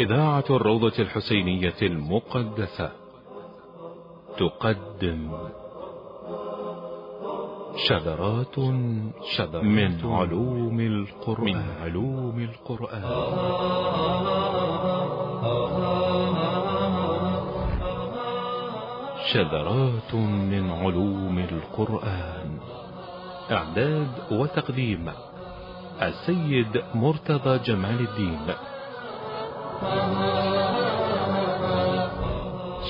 إذاعة الروضة الحسينية المقدسة. تقدم شذرات شذرات من علوم القرآن. من علوم القرآن. شذرات من علوم القرآن. إعداد وتقديم السيد مرتضى جمال الدين.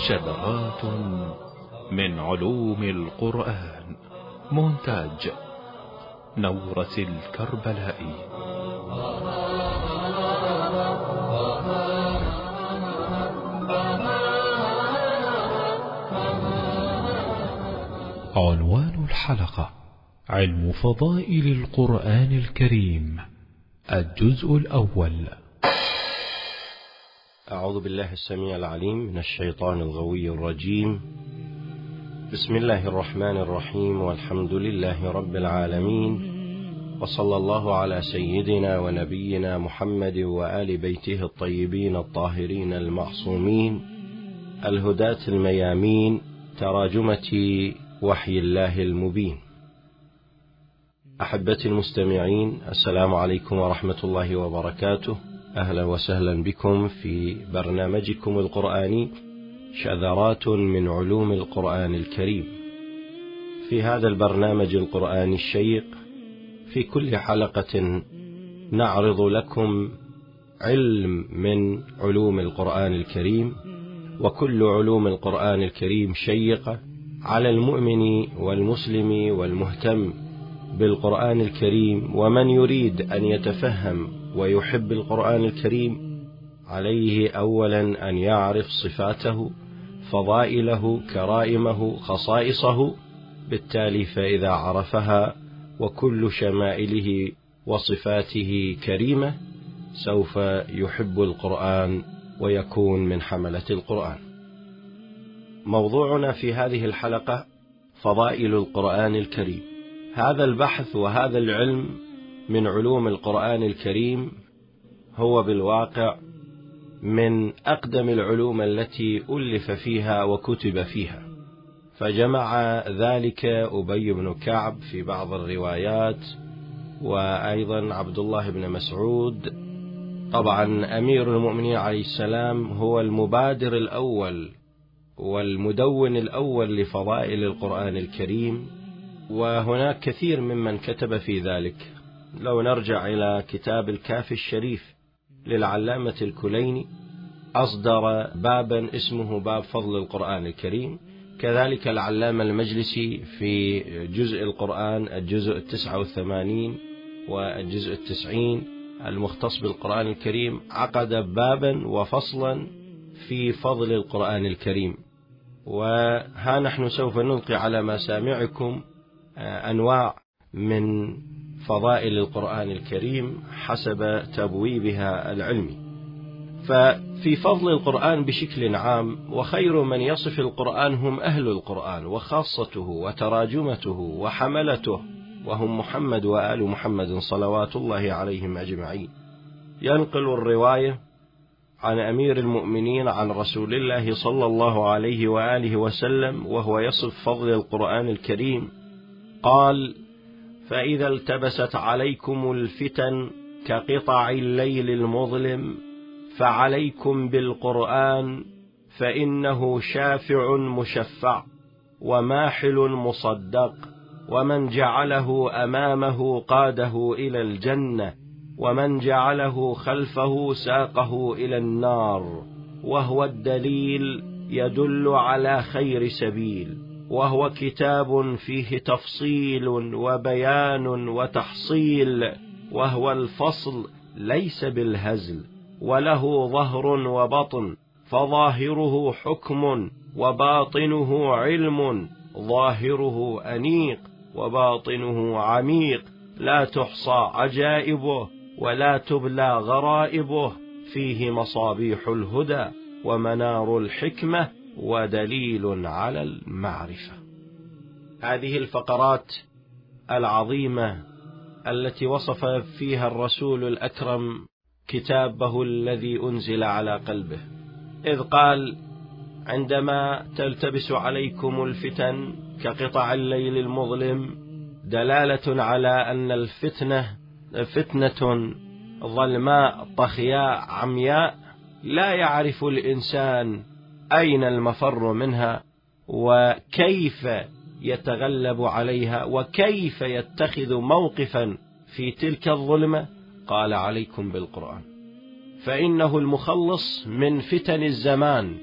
شذرات من علوم القرآن مونتاج نورة الكربلائي عنوان الحلقة علم فضائل القرآن الكريم الجزء الأول. أعوذ بالله السميع العليم من الشيطان الغوي الرجيم. بسم الله الرحمن الرحيم والحمد لله رب العالمين. وصلى الله على سيدنا ونبينا محمد وآل بيته الطيبين الطاهرين المعصومين. الهداة الميامين تراجمة وحي الله المبين. أحبتي المستمعين السلام عليكم ورحمة الله وبركاته. أهلا وسهلا بكم في برنامجكم القرآني شذرات من علوم القرآن الكريم. في هذا البرنامج القرآني الشيق في كل حلقة نعرض لكم علم من علوم القرآن الكريم وكل علوم القرآن الكريم شيقة على المؤمن والمسلم والمهتم بالقرآن الكريم ومن يريد أن يتفهم ويحب القرآن الكريم عليه أولا أن يعرف صفاته فضائله كرائمه خصائصه بالتالي فإذا عرفها وكل شمائله وصفاته كريمة سوف يحب القرآن ويكون من حملة القرآن. موضوعنا في هذه الحلقة فضائل القرآن الكريم. هذا البحث وهذا العلم من علوم القرآن الكريم هو بالواقع من أقدم العلوم التي ألف فيها وكتب فيها. فجمع ذلك أبي بن كعب في بعض الروايات وأيضا عبد الله بن مسعود. طبعا أمير المؤمنين عليه السلام هو المبادر الأول والمدون الأول لفضائل القرآن الكريم وهناك كثير ممن كتب في ذلك. لو نرجع إلى كتاب الكافي الشريف للعلامة الكليني أصدر بابا اسمه باب فضل القرآن الكريم. كذلك العلامة المجلسي في جزء القرآن الجزء التسعة والثمانين والجزء التسعين المختص بالقرآن الكريم عقد بابا وفصلا في فضل القرآن الكريم. وها نحن سوف نلقي على مسامعكم أنواع من فضائل القرآن الكريم حسب تبويبها العلمي. ففي فضل القرآن بشكل عام وخير من يصف القرآن هم أهل القرآن وخاصته وتراجمته وحملته وهم محمد وآل محمد صلوات الله عليهم أجمعين. ينقل الرواية عن أمير المؤمنين عن رسول الله صلى الله عليه وآله وسلم وهو يصف فضل القرآن الكريم. قال فإذا التبست عليكم الفتن كقطع الليل المظلم فعليكم بالقرآن فإنه شافع مشفع وماحل مصدق ومن جعله أمامه قاده إلى الجنة ومن جعله خلفه ساقه إلى النار وهو الدليل يدل على خير سبيل. وهو كتاب فيه تفصيل وبيان وتحصيل وهو الفصل ليس بالهزل وله ظهر وبطن فظاهره حكم وباطنه علم ظاهره أنيق وباطنه عميق لا تحصى عجائبه ولا تبلى غرائبه فيه مصابيح الهدى ومنار الحكمة ودليل على المعرفة. هذه الفقرات العظيمة التي وصف فيها الرسول الأكرم كتابه الذي أنزل على قلبه. إذ قال عندما تلتبس عليكم الفتن كقطع الليل المظلم دلالة على أن الفتنة فتنة ظلماء طخياء عمياء لا يعرف الإنسان أين المفر منها؟ وكيف يتغلب عليها؟ وكيف يتخذ موقفا في تلك الظلمة؟ قال عليكم بالقرآن. فإنه المخلص من فتن الزمان.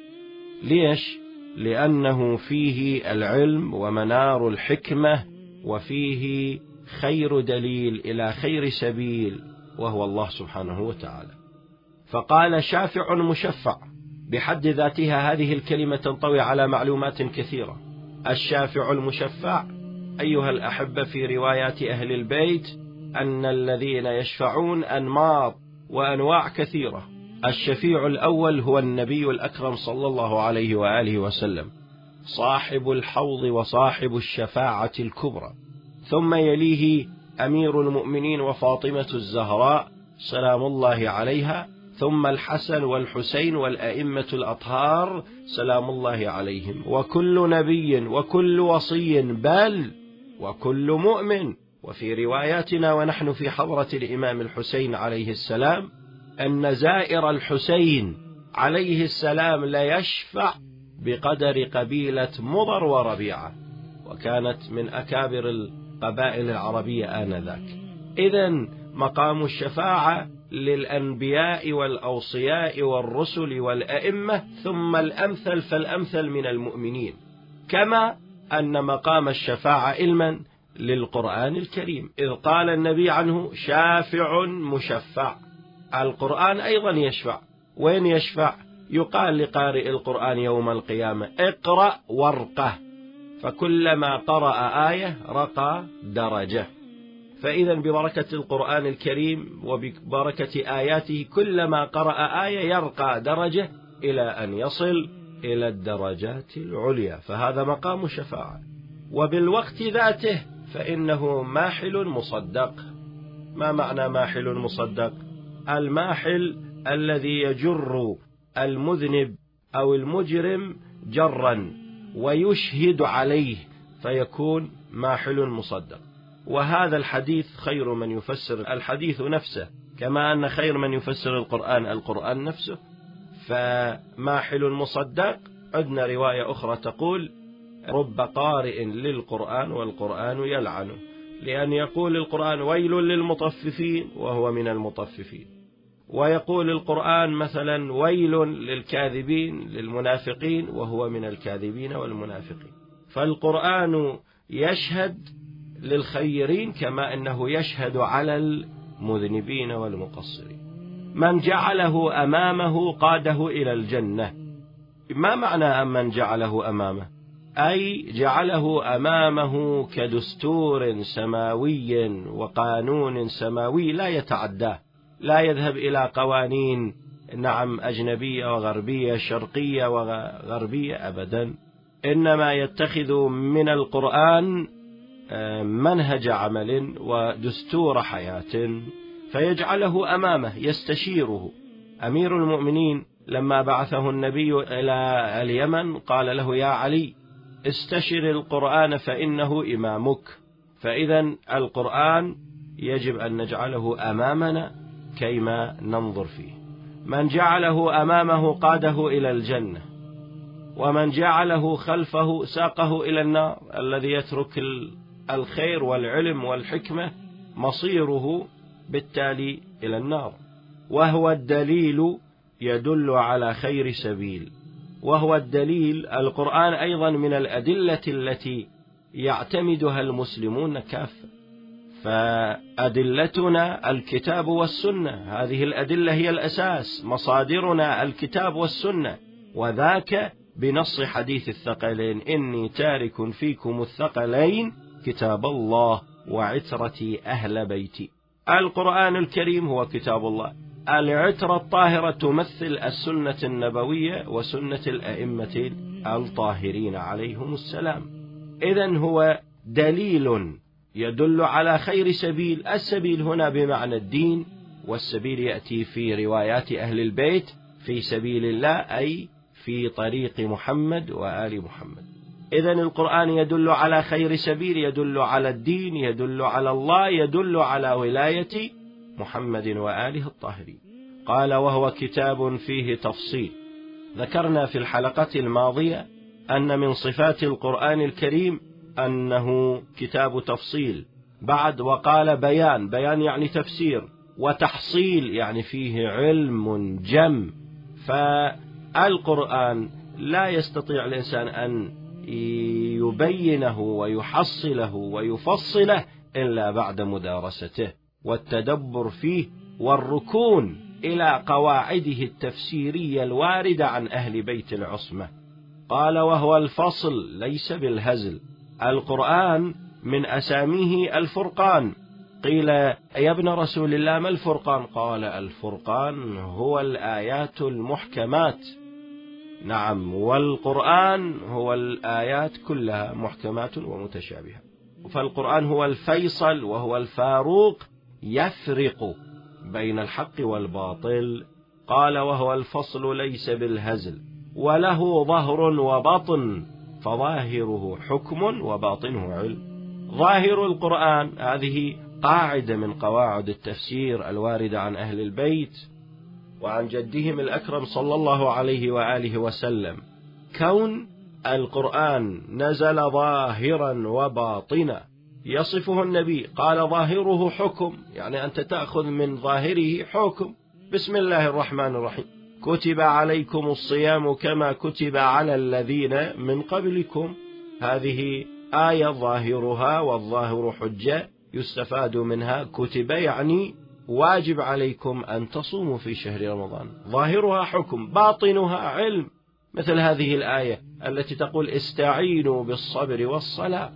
ليش؟ لأنه فيه العلم ومنار الحكمة وفيه خير دليل إلى خير سبيل وهو الله سبحانه وتعالى. فقال شافع مشفع بحد ذاتها هذه الكلمة تنطوي على معلومات كثيرة. الشافع المشفع أيها الأحبة في روايات أهل البيت أن الذين يشفعون أنماط وأنواع كثيرة. الشفيع الأول هو النبي الأكرم صلى الله عليه وآله وسلم صاحب الحوض وصاحب الشفاعة الكبرى. ثم يليه أمير المؤمنين وفاطمة الزهراء سلام الله عليها ثم الحسن والحسين والأئمة الأطهار سلام الله عليهم. وكل نبي وكل وصي بل وكل مؤمن. وفي رواياتنا ونحن في حضرة الإمام الحسين عليه السلام أن زائر الحسين عليه السلام ليشفع بقدر قبيلة مضر وربيعة. وكانت من أكابر القبائل العربية آنذاك. إذا مقام الشفاعة للأنبياء والأوصياء والرسل والأئمة ثم الأمثل فالأمثل من المؤمنين كما أن مقام الشفاعة علما للقرآن الكريم إذ قال النبي عنه شافع مشفع القرآن أيضا يشفع. وين يشفع؟ يقال لقارئ القرآن يوم القيامة اقرأ وارقه فكلما قرأ آية رقى درجة. فإذا ببركة القرآن الكريم وببركة آياته كلما قرأ آية يرقى درجة إلى أن يصل إلى الدرجات العليا. فهذا مقام شفاعة. وبالوقت ذاته فإنه ماحل مصدق. ما معنى ماحل مصدق؟ الماحل الذي يجر المذنب أو المجرم جرا ويشهد عليه فيكون ماحل مصدق. وهذا الحديث خير من يفسر الحديث نفسه كما أن خير من يفسر القرآن القرآن نفسه. فماحل مصدق عندنا رواية أخرى تقول رب قارئ للقرآن والقرآن يلعنه لأن يقول القرآن ويل للمطففين وهو من المطففين. ويقول القرآن مثلا ويل للكاذبين للمنافقين وهو من الكاذبين والمنافقين. فالقرآن يشهد للخيرين كما أنه يشهد على المذنبين والمقصرين. من جعله أمامه قاده إلى الجنة. ما معنى من جعله أمامه؟ أي جعله أمامه كدستور سماوي وقانون سماوي لا يتعداه لا يذهب إلى قوانين نعم أجنبية وغربية شرقية وغربية أبدا. إنما يتخذ من القرآن منهج عمل ودستور حياة فيجعله أمامه يستشيره. أمير المؤمنين لما بعثه النبي إلى اليمن قال له يا علي استشر القرآن فإنه إمامك. فإذا القرآن يجب أن نجعله أمامنا كيما ننظر فيه. من جعله أمامه قاده إلى الجنة ومن جعله خلفه ساقه إلى النار الذي يترك الخير والعلم والحكمة مصيره بالتالي إلى النار. وهو الدليل يدل على خير سبيل. وهو الدليل القرآن أيضا من الأدلة التي يعتمدها المسلمون كافة فأدلتنا الكتاب والسنة هذه الأدلة هي الأساس مصادرنا الكتاب والسنة. وذاك بنص حديث الثقلين إني تارك فيكم الثقلين كتاب الله وعترتي أهل بيتي. القرآن الكريم هو كتاب الله. العترة الطاهرة تمثل السنة النبوية وسنة الأئمة الطاهرين عليهم السلام. إذا هو دليل يدل على خير سبيل السبيل هنا بمعنى الدين والسبيل يأتي في روايات أهل البيت في سبيل الله أي في طريق محمد وآل محمد. إذا القرآن يدل على خير سبيل يدل على الدين يدل على الله يدل على ولاية محمد وآله الطاهرين. قال وهو كتاب فيه تفصيل. ذكرنا في الحلقة الماضية أن من صفات القرآن الكريم أنه كتاب تفصيل. بعد وقال بيان بيان يعني تفسير وتحصيل يعني فيه علم جم. فالقرآن لا يستطيع الإنسان أن يبينه ويحصله ويفصله إلا بعد مدارسته والتدبر فيه والركون إلى قواعده التفسيرية الواردة عن أهل بيت العصمة. قال وهو الفصل ليس بالهزل. القرآن من أساميه الفرقان. قيل يا ابن رسول الله ما الفرقان؟ قال الفرقان هو الآيات المحكمات. نعم والقرآن هو الآيات كلها محكمات ومتشابهة. فالقرآن هو الفيصل وهو الفاروق يفرق بين الحق والباطل. قال وهو الفصل ليس بالهزل وله ظهر وبطن فظاهره حكم وباطنه علم. ظاهر القرآن هذه قاعدة من قواعد التفسير الواردة عن أهل البيت. وعن جدهم الأكرم صلى الله عليه وآله وسلم. كون القرآن نزل ظاهرا وباطنا. يصفه النبي قال ظاهره حكم يعني أنت تأخذ من ظاهره حكم. بسم الله الرحمن الرحيم. كتب عليكم الصيام كما كتب على الذين من قبلكم. هذه آية ظاهرها والظاهر حجة يستفاد منها. كتب يعني واجب عليكم أن تصوموا في شهر رمضان. ظاهرها حكم باطنها علم. مثل هذه الآية التي تقول استعينوا بالصبر والصلاة.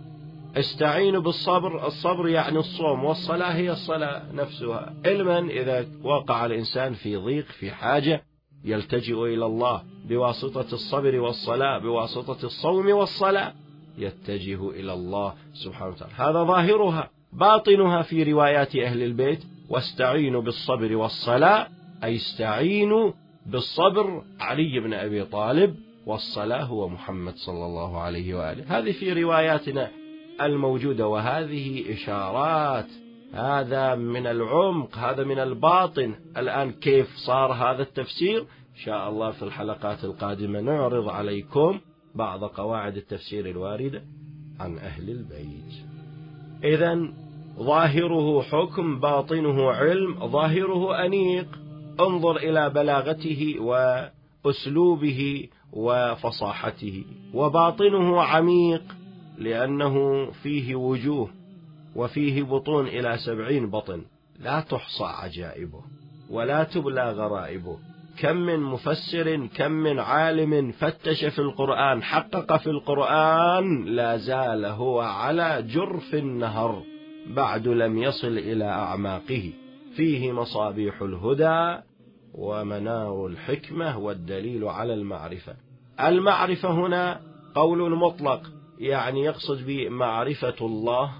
استعينوا بالصبر الصبر يعني الصوم والصلاة هي الصلاة نفسها. علما إذا وقع الإنسان في ضيق في حاجة يلتجئ إلى الله بواسطة الصبر والصلاة بواسطة الصوم والصلاة. يتجه إلى الله سبحانه وتعالى. هذا ظاهرها باطنها في روايات أهل البيت. واستعينوا بالصبر والصلاة أي استعينوا بالصبر. علي بن أبي طالب والصلاة هو محمد صلى الله عليه وآله. هذه في رواياتنا الموجودة وهذه إشارات. هذا من العمق هذا من الباطن. الآن كيف صار هذا التفسير؟ إن شاء الله في الحلقات القادمة نعرض عليكم بعض قواعد التفسير الواردة عن أهل البيت. إذا ظاهره حكم باطنه علم ظاهره أنيق. انظر إلى بلاغته وأسلوبه وفصاحته. وباطنه عميق لأنه فيه وجوه وفيه بطون إلى سبعين بطن. لا تحصى عجائبه ولا تبلى غرائبه. كم من مفسر كم من عالم فتش في القرآن حقق في القرآن لا زال هو على جرف النهر. بعد لم يصل إلى أعماقه. فيه مصابيح الهدى ومنار الحكمة والدليل على المعرفة. المعرفة هنا قول مطلق يعني يقصد بمعرفة الله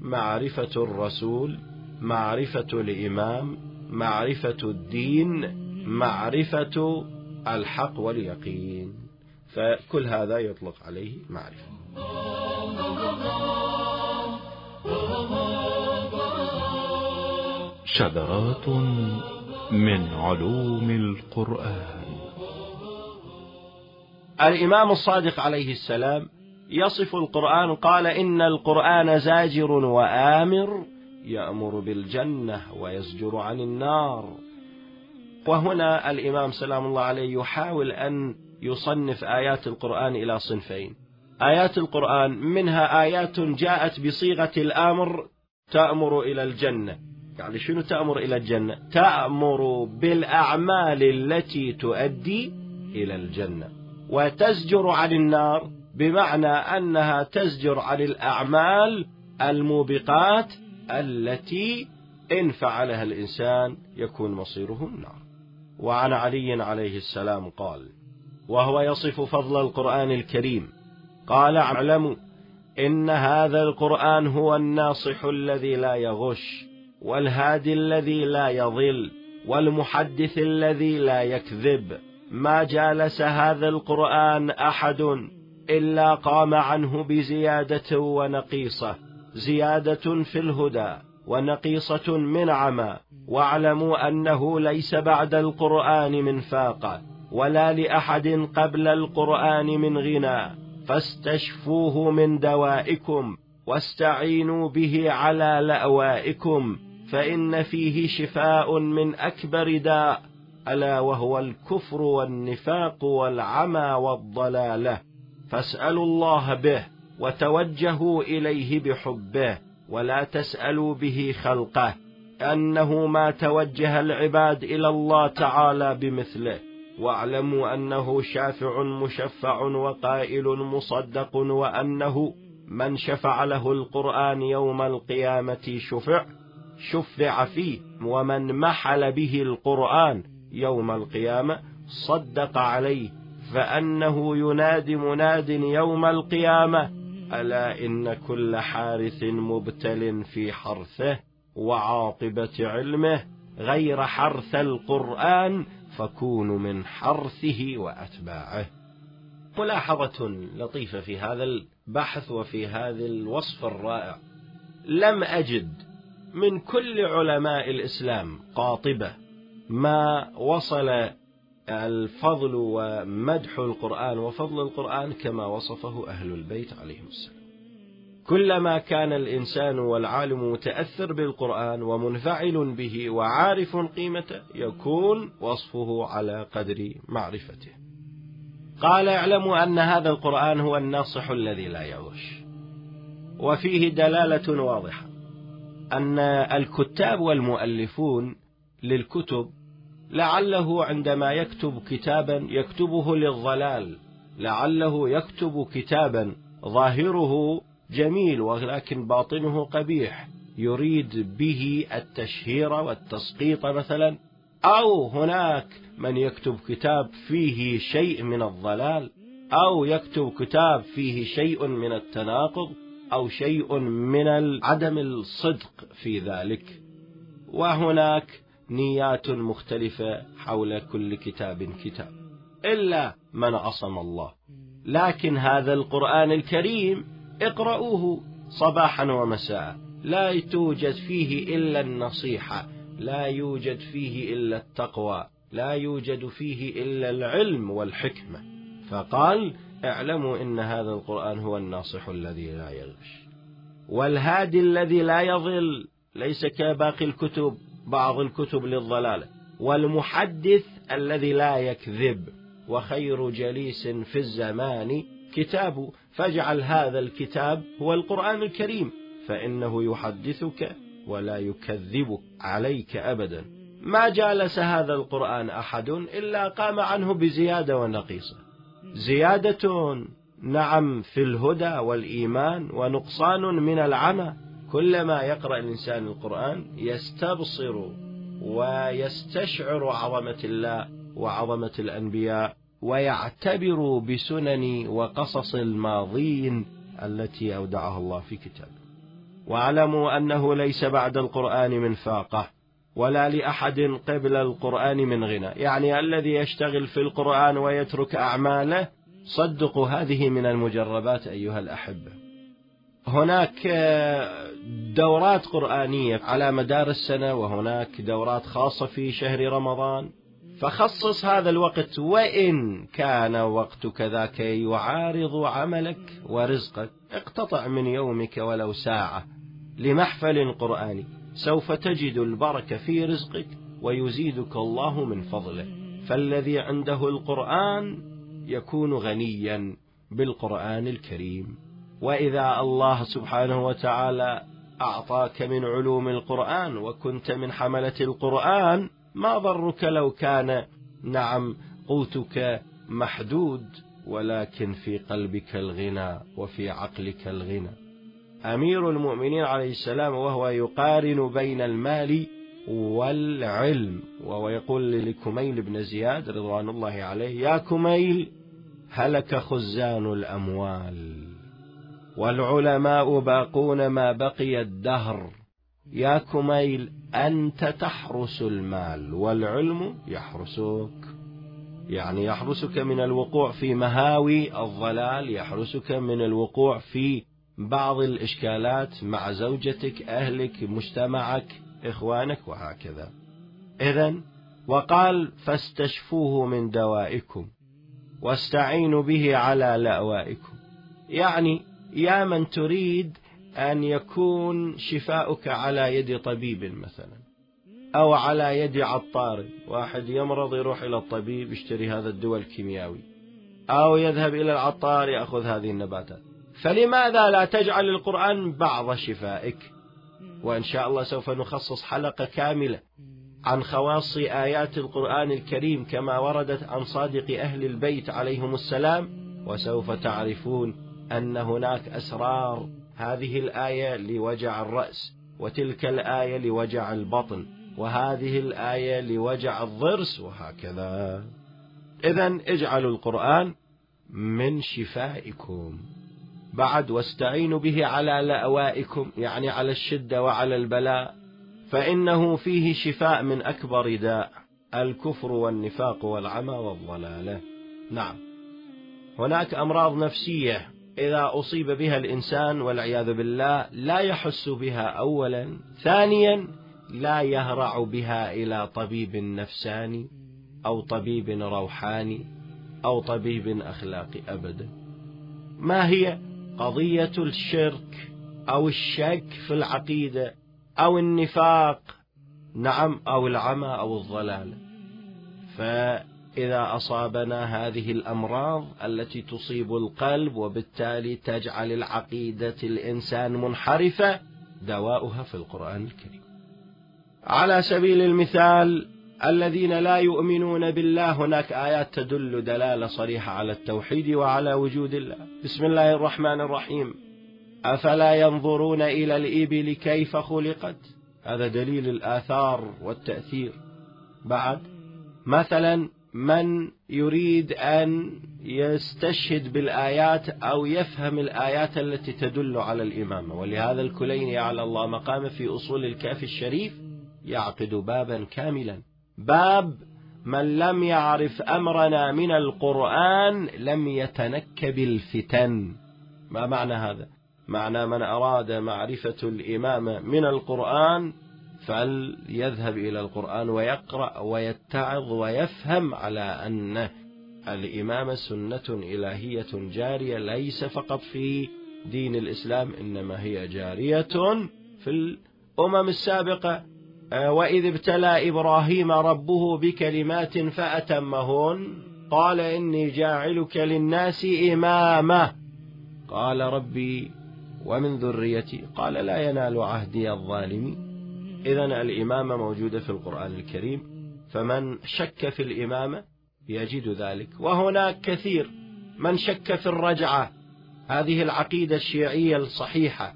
معرفة الرسول معرفة الإمام معرفة الدين معرفة الحق واليقين. فكل هذا يطلق عليه معرفة. شذرات من علوم القرآن. الإمام الصادق عليه السلام يصف القرآن قال إن القرآن زاجر وآمر يأمر بالجنة ويزجر عن النار. وهنا الإمام سلام الله عليه يحاول أن يصنف آيات القرآن إلى صنفين. آيات القرآن منها آيات جاءت بصيغة الأمر تأمر إلى الجنة. يعني شنو تأمر إلى الجنة؟ تأمر بالأعمال التي تؤدي إلى الجنة. وتزجر عن النار بمعنى أنها تزجر عن الأعمال الموبقات التي إن فعلها الإنسان يكون مصيره النار. وعن علي عليه السلام قال وهو يصف فضل القرآن الكريم قال اعلموا إن هذا القرآن هو الناصح الذي لا يغش والهادي الذي لا يضل والمحدث الذي لا يكذب. ما جالس هذا القرآن أحد إلا قام عنه بزيادة ونقيصة. زيادة في الهدى ونقيصة من عمى. واعلموا أنه ليس بعد القرآن من فاقة ولا لأحد قبل القرآن من غنى. فاستشفوه من دوائكم واستعينوا به على لأوائكم فإن فيه شفاء من أكبر داء ألا وهو الكفر والنفاق والعمى والضلالة. فاسألوا الله به وتوجهوا إليه بحبه ولا تسألوا به خلقه أنه ما توجه العباد إلى الله تعالى بمثله. واعلموا أنه شافع مشفع وقائل مصدق وأنه من شفع له القرآن يوم القيامة شفع شفع فيه ومن محل به القرآن يوم القيامة صدق عليه فأنه ينادي مناد يوم القيامة ألا إن كل حارث مبتل في حرثه وعاقبة علمه غير حرث القرآن فكونوا من حرثه وأتباعه. ملاحظة لطيفة في هذا البحث وفي هذا الوصف الرائع. لم أجد من كل علماء الإسلام قاطبة ما وصل الفضل ومدح القرآن وفضل القرآن كما وصفه أهل البيت عليهم السلام. كلما كان الإنسان والعالم متأثر بالقرآن ومنفعل به وعارف قيمته يكون وصفه على قدر معرفته. قال اعلموا أن هذا القرآن هو الناصح الذي لا يغش. وفيه دلالة واضحة أن الكتاب والمؤلفون للكتب لعله عندما يكتب كتابا يكتبه للضلال لعله يكتب كتابا ظاهره جميل ولكن باطنه قبيح. يريد به التشهير والتسقيط مثلا أو هناك من يكتب كتاب فيه شيء من الضلال أو يكتب كتاب فيه شيء من التناقض أو شيء من عدم الصدق في ذلك. وهناك نيات مختلفة حول كل كتاب كتاب. إلا من عصم الله. لكن هذا القرآن الكريم اقرؤوه صباحا ومساء. لا توجد فيه إلا النصيحة لا يوجد فيه إلا التقوى لا يوجد فيه إلا العلم والحكمة. فقال اعلموا إن هذا القرآن هو الناصح الذي لا يغش. والهادي الذي لا يضل ليس كباقي الكتب بعض الكتب للضلالة. والمحدث الذي لا يكذب وخير جليس في الزمان كتاب فاجعل هذا الكتاب هو القرآن الكريم فإنه يحدثك ولا يكذبك عليك أبدا. ما جالس هذا القرآن أحد إلا قام عنه بزيادة ونقيصة. زيادة نعم في الهدى والإيمان ونقصان من العمى. كلما يقرأ الإنسان القرآن يستبصر ويستشعر عظمة الله وعظمة الأنبياء. ويعتبر بسنن وقصص الماضين التي أودعها الله في كتابه واعلموا أنه ليس بعد القرآن من فاقة ولا لأحد قبل القرآن من غنى. يعني الذي يشتغل في القرآن ويترك أعماله صدقوا هذه من المجربات أيها الأحبة. هناك دورات قرآنية على مدار السنة وهناك دورات خاصة في شهر رمضان. فخصص هذا الوقت وإن كان وقتك ذاك يعارض عملك ورزقك اقتطع من يومك ولو ساعة لمحفل قرآني. سوف تجد البركة في رزقك ويزيدك الله من فضله. فالذي عنده القرآن يكون غنيا بالقرآن الكريم. وإذا الله سبحانه وتعالى أعطاك من علوم القرآن وكنت من حملة القرآن ما ضرك لو كان؟ نعم قوتك محدود ولكن في قلبك الغنى وفي عقلك الغنى. أمير المؤمنين عليه السلام وهو يقارن بين المال والعلم وهو يقول لكميل بن زياد رضوان الله عليه يا كميل هلك خزان الأموال والعلماء باقون ما بقي الدهر يا كميل أنت تحرس المال والعلم يحرسك. يعني يحرسك من الوقوع في مهاوي الضلال يحرسك من الوقوع في بعض الإشكالات مع زوجتك أهلك مجتمعك إخوانك وهكذا. إذا وقال فاستشفوه من دوائكم واستعينوا به على لأوائكم. يعني يا من تريد أن يكون شفاؤك على يد طبيب مثلا أو على يد عطار. واحد يمرض يروح إلى الطبيب يشتري هذا الدواء الكيميائي أو يذهب إلى العطار يأخذ هذه النباتات. فلماذا لا تجعل القرآن بعض شفائك؟ وإن شاء الله سوف نخصص حلقة كاملة عن خواص آيات القرآن الكريم كما وردت عن صادق أهل البيت عليهم السلام وسوف تعرفون أن هناك أسرار هذه الآية لوجع الرأس وتلك الآية لوجع البطن وهذه الآية لوجع الضرس وهكذا. إذا اجعلوا القرآن من شفائكم. بعد واستعينوا به على لأوائكم يعني على الشدة وعلى البلاء فإنه فيه شفاء من أكبر داء الكفر والنفاق والعمى والضلالة. نعم. هناك أمراض نفسية إذا أصيب بها الإنسان والعياذ بالله لا يحس بها أولا ثانيا لا يهرع بها إلى طبيب نفساني أو طبيب روحاني أو طبيب أخلاقي أبدا. ما هي قضية الشرك أو الشك في العقيدة أو النفاق؟ نعم أو العمى أو الضلال. فإذا أصابنا هذه الأمراض التي تصيب القلب وبالتالي تجعل العقيدة الإنسان منحرفة دواؤها في القرآن الكريم. على سبيل المثال الذين لا يؤمنون بالله هناك آيات تدل دلالة صريحة على التوحيد وعلى وجود الله. بسم الله الرحمن الرحيم. أفلا ينظرون إلى الإبل كيف خلقت؟ هذا دليل الآثار والتأثير. بعد مثلا من يريد أن يستشهد بالآيات أو يفهم الآيات التي تدل على الإمامة. ولهذا الكليني على الله مقام في أصول الكافي الشريف يعقد بابا كاملا. باب من لم يعرف أمرنا من القرآن لم يتنكب الفتن. ما معنى هذا؟ معنى من أراد معرفة الإمامة من القرآن فليذهب إلى القرآن ويقرأ ويتعظ ويفهم على أن الإمامة سنة إلهية جارية ليس فقط في دين الإسلام إنما هي جارية في الأمم السابقة. وإذ ابتلى إبراهيم ربه بكلمات فأتمهن قال إني جاعلك للناس إمامة قال ربي ومن ذريتي. قال لا ينال عهدي الظالمين. إذا الإمامة موجودة في القرآن الكريم فمن شك في الإمامة يجد ذلك. وهناك كثير من شك في الرجعة. هذه العقيدة الشيعية الصحيحة.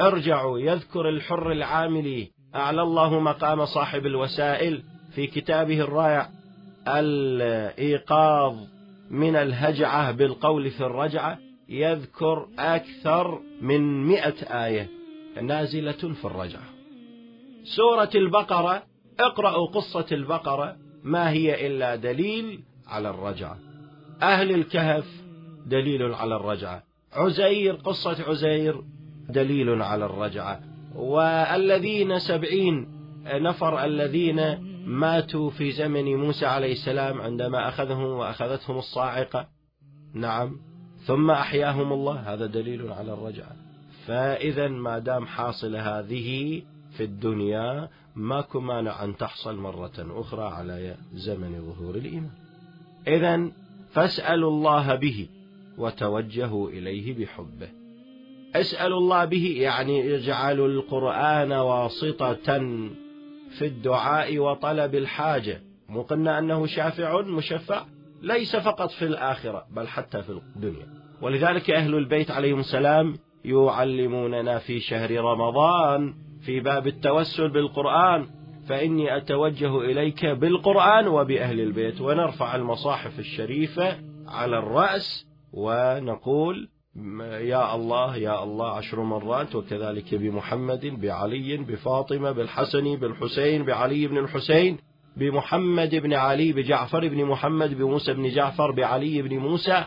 ارجعوا يذكر الحر العاملي أعلى الله مقام صاحب الوسائل في كتابه الرائع. الإيقاظ من الهجعة بالقول في الرجعة يذكر أكثر من مئة آية نازلة في الرجعة. سورة البقرة اقرأوا قصة البقرة ما هي إلا دليل على الرجعة. أهل الكهف دليل على الرجعة. عزير قصة عزير دليل على الرجعة. والذين سبعين نفر الذين ماتوا في زمن موسى عليه السلام عندما أخذهم وأخذتهم الصاعقة. نعم ثم أحياهم الله هذا دليل على الرجعة. فإذا ما دام حاصل هذه في الدنيا ماكو مانع أن تحصل مرة أخرى على زمن ظهور الإيمان. إذا فاسألوا الله به وتوجهوا إليه بحبه. اسألوا الله به يعني اجعلوا القرآن واسطة في الدعاء وطلب الحاجة. مو قلنا أنه شافع مشفع ليس فقط في الآخرة بل حتى في الدنيا. ولذلك أهل البيت عليهم السلام يعلموننا في شهر رمضان في باب التوسل بالقرآن فإني أتوجه إليك بالقرآن وبأهل البيت ونرفع المصاحف الشريفة على الرأس ونقول يا الله يا الله عشر مرات وكذلك بمحمد بعلي بفاطمة بالحسن بالحسين بعلي بن الحسين بمحمد بن علي بجعفر بن محمد بموسى بن جعفر بعلي بن موسى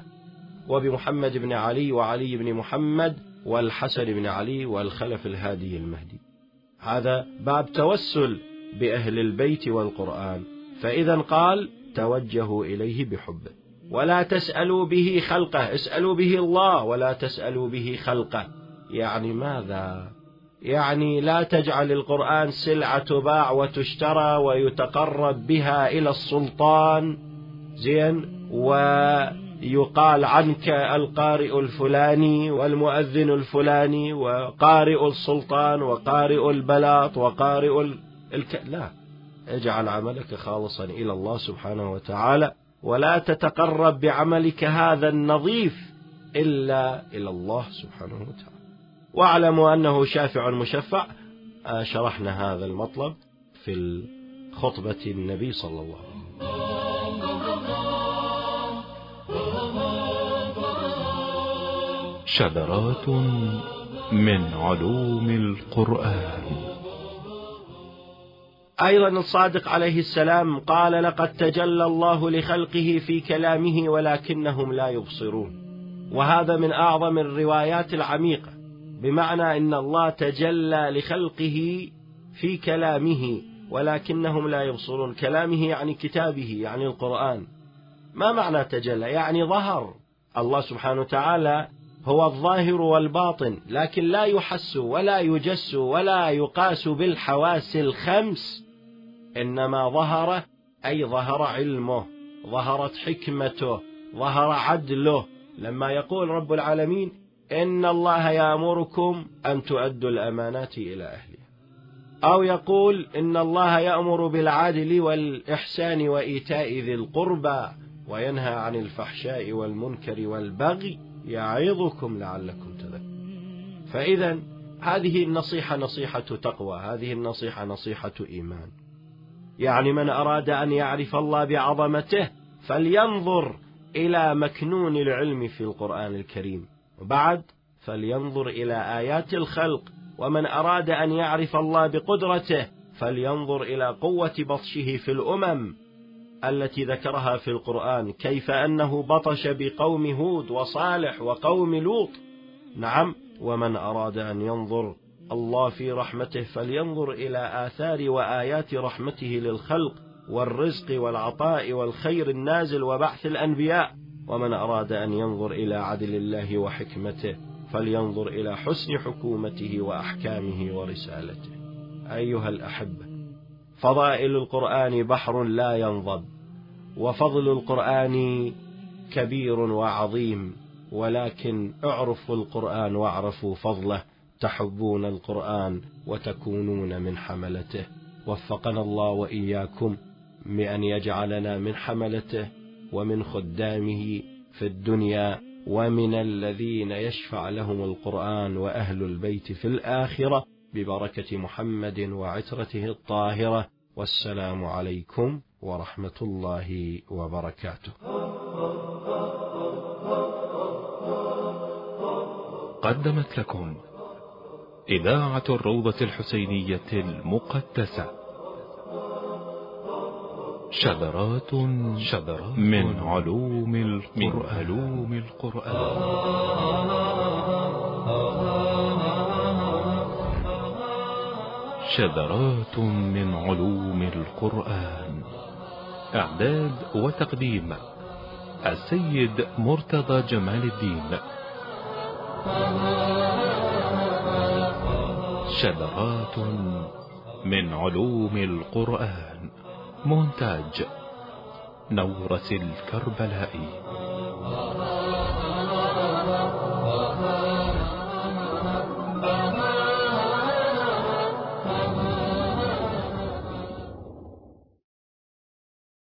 وبمحمد بن علي وعلي بن محمد والحسن بن علي والخلف الهادي المهدي. هذا باب توسل بأهل البيت والقرآن. فإذا قال توجهوا إليه بحبه ولا تسألوا به خلقه اسألوا به الله ولا تسألوا به خلقه. يعني ماذا؟ يعني لا تجعل القرآن سلعة تباع وتشترى ويتقرب بها إلى السلطان. زين؟ ويقال عنك القارئ الفلاني والمؤذن الفلاني وقارئ السلطان وقارئ البلاط وقارئ الك... لا. اجعل عملك خالصا إلى الله سبحانه وتعالى ولا تتقرب بعملك هذا النظيف إلا إلى الله سبحانه وتعالى. واعلموا أنه شافع مشفع. آه، شرحنا هذا المطلب في خطبة النبي صلى الله عليه وسلم. شذرات من علوم القرآن. أيضا الصادق عليه السلام قال لقد تجلى الله لخلقه في كلامه ولكنهم لا يبصرون. وهذا من أعظم الروايات العميقة بمعنى أن الله تجلى لخلقه في كلامه ولكنهم لا يبصرون. كلامه يعني كتابه يعني القرآن. ما معنى تجلى؟ يعني ظهر. الله سبحانه وتعالى هو الظاهر والباطن لكن لا يحس ولا يجس ولا يقاس بالحواس الخمس إنما ظهر أي ظهر علمه ظهرت حكمته ظهر عدله. لما يقول رب العالمين إن الله يأمركم أن تؤدوا الأمانات إلى أهلها. أو يقول إن الله يأمر بالعدل والإحسان وإيتاء ذي القربى وينهى عن الفحشاء والمنكر والبغي. يعظكم لعلكم تذكرون. فإذا هذه النصيحة نصيحة تقوى هذه النصيحة نصيحة إيمان. يعني من أراد أن يعرف الله بعظمته فلينظر إلى مكنون العلم في القرآن الكريم. وبعد فلينظر إلى آيات الخلق ومن أراد أن يعرف الله بقدرته فلينظر إلى قوة بطشه في الأمم. التي ذكرها في القرآن كيف أنه بطش بقوم هود وصالح وقوم لوط؟ نعم ومن أراد أن ينظر الله في رحمته فلينظر إلى آثار وآيات رحمته للخلق والرزق والعطاء والخير النازل وبعث الأنبياء. ومن أراد أن ينظر إلى عدل الله وحكمته فلينظر إلى حسن حكومته وأحكامه ورسالته. أيها الأحبة فضائل القرآن بحر لا ينضب وفضل القرآن كبير وعظيم ولكن اعرفوا القرآن واعرفوا فضله تحبون القرآن وتكونون من حملته. وفقنا الله وإياكم بأن يجعلنا من حملته ومن خدامه في الدنيا ومن الذين يشفع لهم القرآن وأهل البيت في الآخرة. ببركة محمد وعترته الطاهرة والسلام عليكم ورحمة الله وبركاته. قدمت لكم إذاعة الروضة الحسينية المقدسة. شذرات شذرات من علوم القرآن, من علوم القرآن. شذرات من علوم القرآن. إعداد وتقديم السيد مرتضى جمال الدين. شذرات من علوم القرآن. مونتاج نورة الكربلائي.